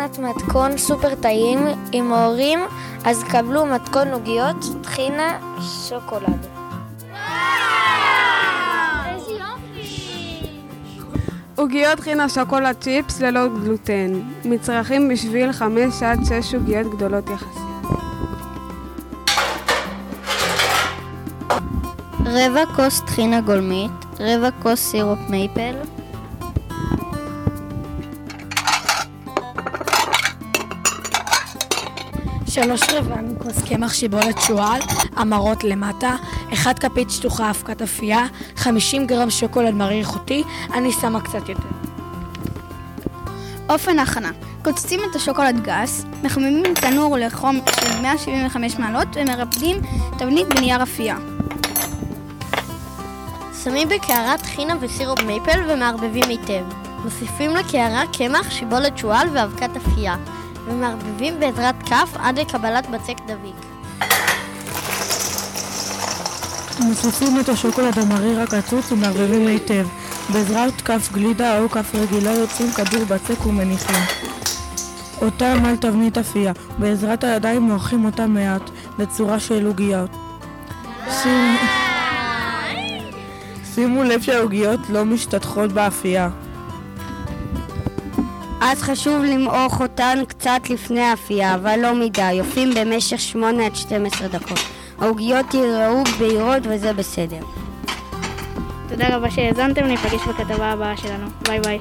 הכנת מתכון סופר טעים עם ההורים, אז קבלו מתכון עוגיות טחינה שוקולד. עוגיות טחינה שוקולד צ'יפס ללא גלוטן. מצרכים בשביל 5 עד 6 עוגיות גדולות יחסית. רבע כוס טחינה גולמית, רבע כוס סירופ מייפל, שלוש רבע מכוס קמח שיבולת שועל, המרות למטה, אחד כפית שטוחה אבקת אפייה, 50 גרם שוקולד מריר איכותי, אני שמה קצת יותר. אופן ההכנה קוצצים את השוקולד גס, מחממים תנור לחום של 175 מעלות ומרפדים תבנית בנייר אפייה. שמים בקערה טחינה וסירופ מייפל ומערבבים היטב. מוסיפים לקערה קמח, שיבולת שועל ואבקת אפייה, ומערבבים בעזרת כף עד לקבלת בצק דביק. מוסיפים את השוקולד המריר הקצוץ ומערבבים היטב. בעזרת כף גלידה או כף רגילה יוצרים כדור בצק ומניחים. אותם על תבנית אפייה. בעזרת הידיים מורחים אותם מעט לצורה של עוגיות. שימו... שימו לב שהעוגיות לא משתטחות באפייה. אז חשוב למעוך אותן קצת לפני האפייה, אבל לא מדי, יופים במשך 8 עד 12 דקות. העוגיות יראו בהירות וזה בסדר. תודה רבה שהאזנתם, ניפגש בכתבה הבאה שלנו. ביי ביי.